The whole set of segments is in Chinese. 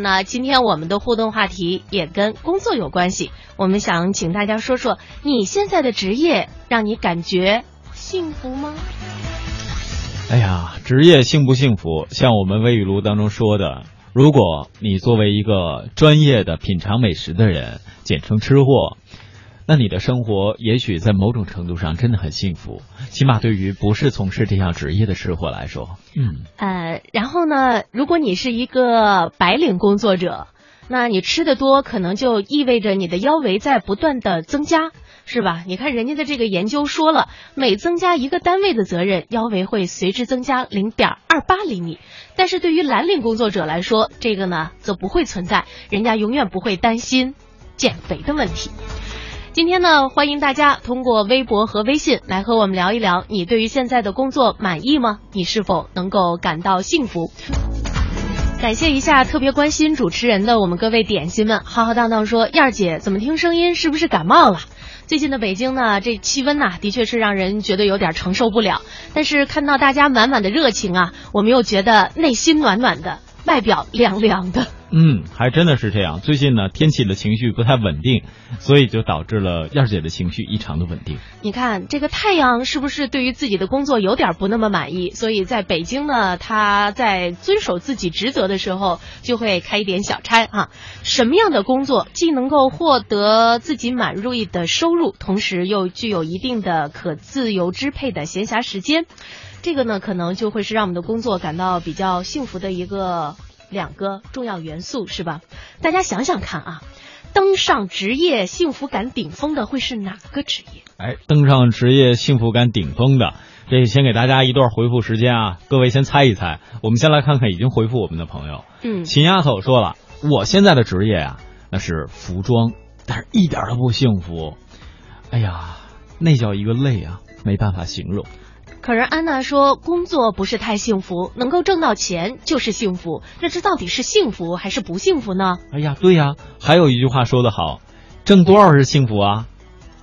那今天我们的互动话题也跟工作有关系，我们想请大家说说你现在的职业让你感觉幸福吗？哎呀，职业幸不幸福？像我们微语录当中说的，如果你作为一个专业的品尝美食的人，简称吃货。那你的生活也许在某种程度上真的很幸福，起码对于不是从事这项职业的吃货来说，嗯，呃，然后呢，如果你是一个白领工作者，那你吃的多，可能就意味着你的腰围在不断的增加，是吧？你看人家的这个研究说了，每增加一个单位的责任，腰围会随之增加零点二八厘米。但是对于蓝领工作者来说，这个呢则不会存在，人家永远不会担心减肥的问题。今天呢，欢迎大家通过微博和微信来和我们聊一聊，你对于现在的工作满意吗？你是否能够感到幸福？感谢一下特别关心主持人的我们各位点心们，浩浩荡荡说燕儿姐怎么听声音是不是感冒了？最近的北京呢，这气温呐，的确是让人觉得有点承受不了。但是看到大家满满的热情啊，我们又觉得内心暖暖的，外表凉凉的。嗯，还真的是这样。最近呢，天气的情绪不太稳定，所以就导致了燕儿姐的情绪异常的稳定。你看，这个太阳是不是对于自己的工作有点不那么满意？所以在北京呢，他在遵守自己职责的时候，就会开一点小差啊。什么样的工作既能够获得自己满意的收入，同时又具有一定的可自由支配的闲暇时间？这个呢，可能就会是让我们的工作感到比较幸福的一个。两个重要元素是吧？大家想想看啊，登上职业幸福感顶峰的会是哪个职业？哎，登上职业幸福感顶峰的，这先给大家一段回复时间啊，各位先猜一猜。我们先来看看已经回复我们的朋友。嗯，秦丫头说了，我现在的职业啊，那是服装，但是一点都不幸福。哎呀，那叫一个累啊，没办法形容。可是安娜说，工作不是太幸福，能够挣到钱就是幸福。那这到底是幸福还是不幸福呢？哎呀，对呀，还有一句话说得好，挣多少是幸福啊？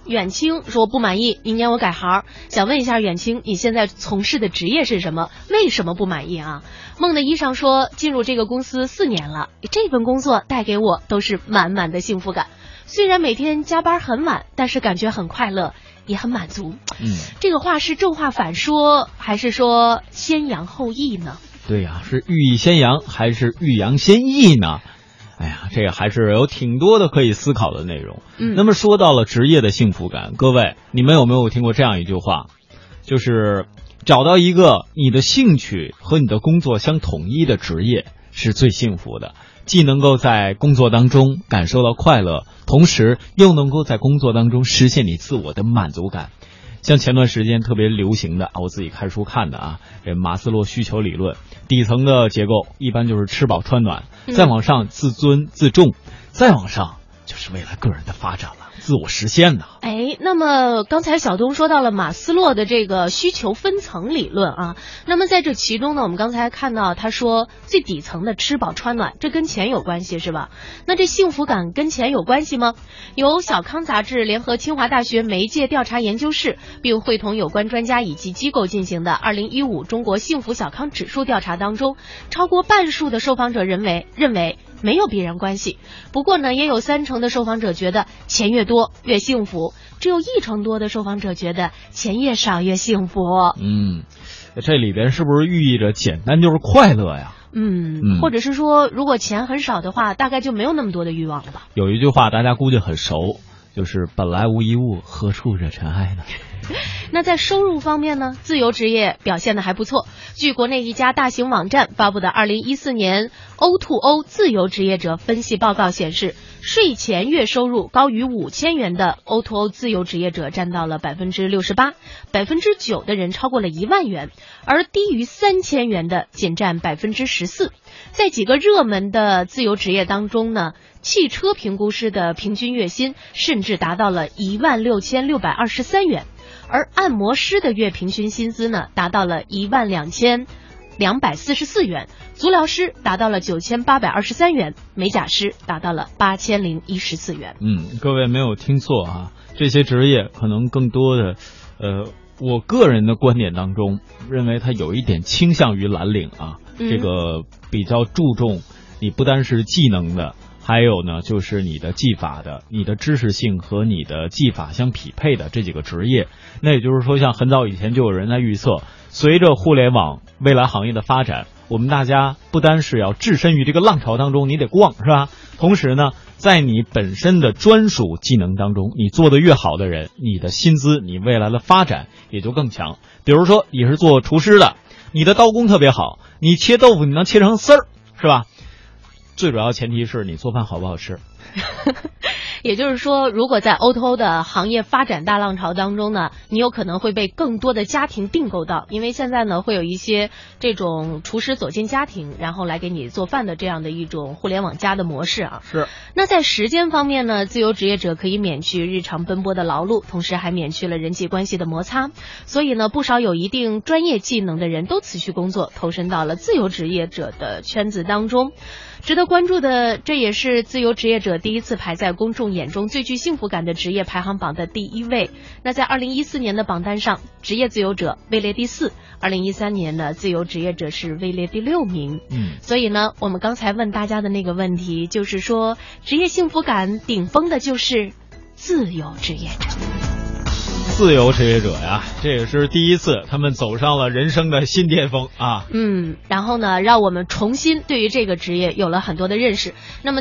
远清说不满意，明年我改行。想问一下远清，你现在从事的职业是什么？为什么不满意啊？梦的衣裳说，进入这个公司四年了，这份工作带给我都是满满的幸福感。虽然每天加班很晚，但是感觉很快乐。也很满足。嗯，这个话是正话反说，还是说先扬后抑呢？对呀，是欲抑先扬，还是欲扬先抑呢？哎呀，这个还是有挺多的可以思考的内容。嗯，那么说到了职业的幸福感，各位，你们有没有听过这样一句话？就是找到一个你的兴趣和你的工作相统一的职业是最幸福的。既能够在工作当中感受到快乐，同时又能够在工作当中实现你自我的满足感。像前段时间特别流行的啊，我自己看书看的啊，这马斯洛需求理论，底层的结构一般就是吃饱穿暖，再往上自尊自重，再往上就是未来个人的发展了。自我实现呢？哎，那么刚才小东说到了马斯洛的这个需求分层理论啊，那么在这其中呢，我们刚才看到他说最底层的吃饱穿暖，这跟钱有关系是吧？那这幸福感跟钱有关系吗？由小康杂志联合清华大学媒介调查研究室，并会同有关专家以及机构进行的二零一五中国幸福小康指数调查当中，超过半数的受访者认为认为。没有必然关系，不过呢，也有三成的受访者觉得钱越多越幸福，只有一成多的受访者觉得钱越少越幸福。嗯，这里边是不是寓意着简单就是快乐呀？嗯，或者是说，如果钱很少的话，大概就没有那么多的欲望了吧？有一句话大家估计很熟，就是“本来无一物，何处惹尘埃”呢？那在收入方面呢？自由职业表现的还不错。据国内一家大型网站发布的二零一四年 O2O 自由职业者分析报告显示，税前月收入高于五千元的 O2O 自由职业者占到了百分之六十八，百分之九的人超过了一万元，而低于三千元的仅占百分之十四。在几个热门的自由职业当中呢？汽车评估师的平均月薪甚至达到了一万六千六百二十三元，而按摩师的月平均薪资呢，达到了一万两千两百四十四元，足疗师达到了九千八百二十三元，美甲师达到了八千零一十四元。嗯，各位没有听错啊，这些职业可能更多的，呃，我个人的观点当中认为它有一点倾向于蓝领啊，这个比较注重。你不单是技能的。还有呢，就是你的技法的、你的知识性和你的技法相匹配的这几个职业。那也就是说，像很早以前就有人在预测，随着互联网未来行业的发展，我们大家不单是要置身于这个浪潮当中，你得逛是吧？同时呢，在你本身的专属技能当中，你做的越好的人，你的薪资、你未来的发展也就更强。比如说，你是做厨师的，你的刀工特别好，你切豆腐你能切成丝儿，是吧？最主要前提是你做饭好不好吃。也就是说，如果在 O2O 的行业发展大浪潮当中呢，你有可能会被更多的家庭订购到，因为现在呢会有一些这种厨师走进家庭，然后来给你做饭的这样的一种互联网加的模式啊。是。那在时间方面呢，自由职业者可以免去日常奔波的劳碌，同时还免去了人际关系的摩擦。所以呢，不少有一定专业技能的人都辞去工作，投身到了自由职业者的圈子当中。值得关注的，这也是自由职业者第一次排在公众眼中最具幸福感的职业排行榜的第一位。那在二零一四年的榜单上，职业自由者位列第四；二零一三年呢，自由职业者是位列第六名。嗯，所以呢，我们刚才问大家的那个问题，就是说，职业幸福感顶峰的就是自由职业者。自由职业者呀，这也是第一次，他们走上了人生的新巅峰啊。嗯，然后呢，让我们重新对于这个职业有了很多的认识。那么。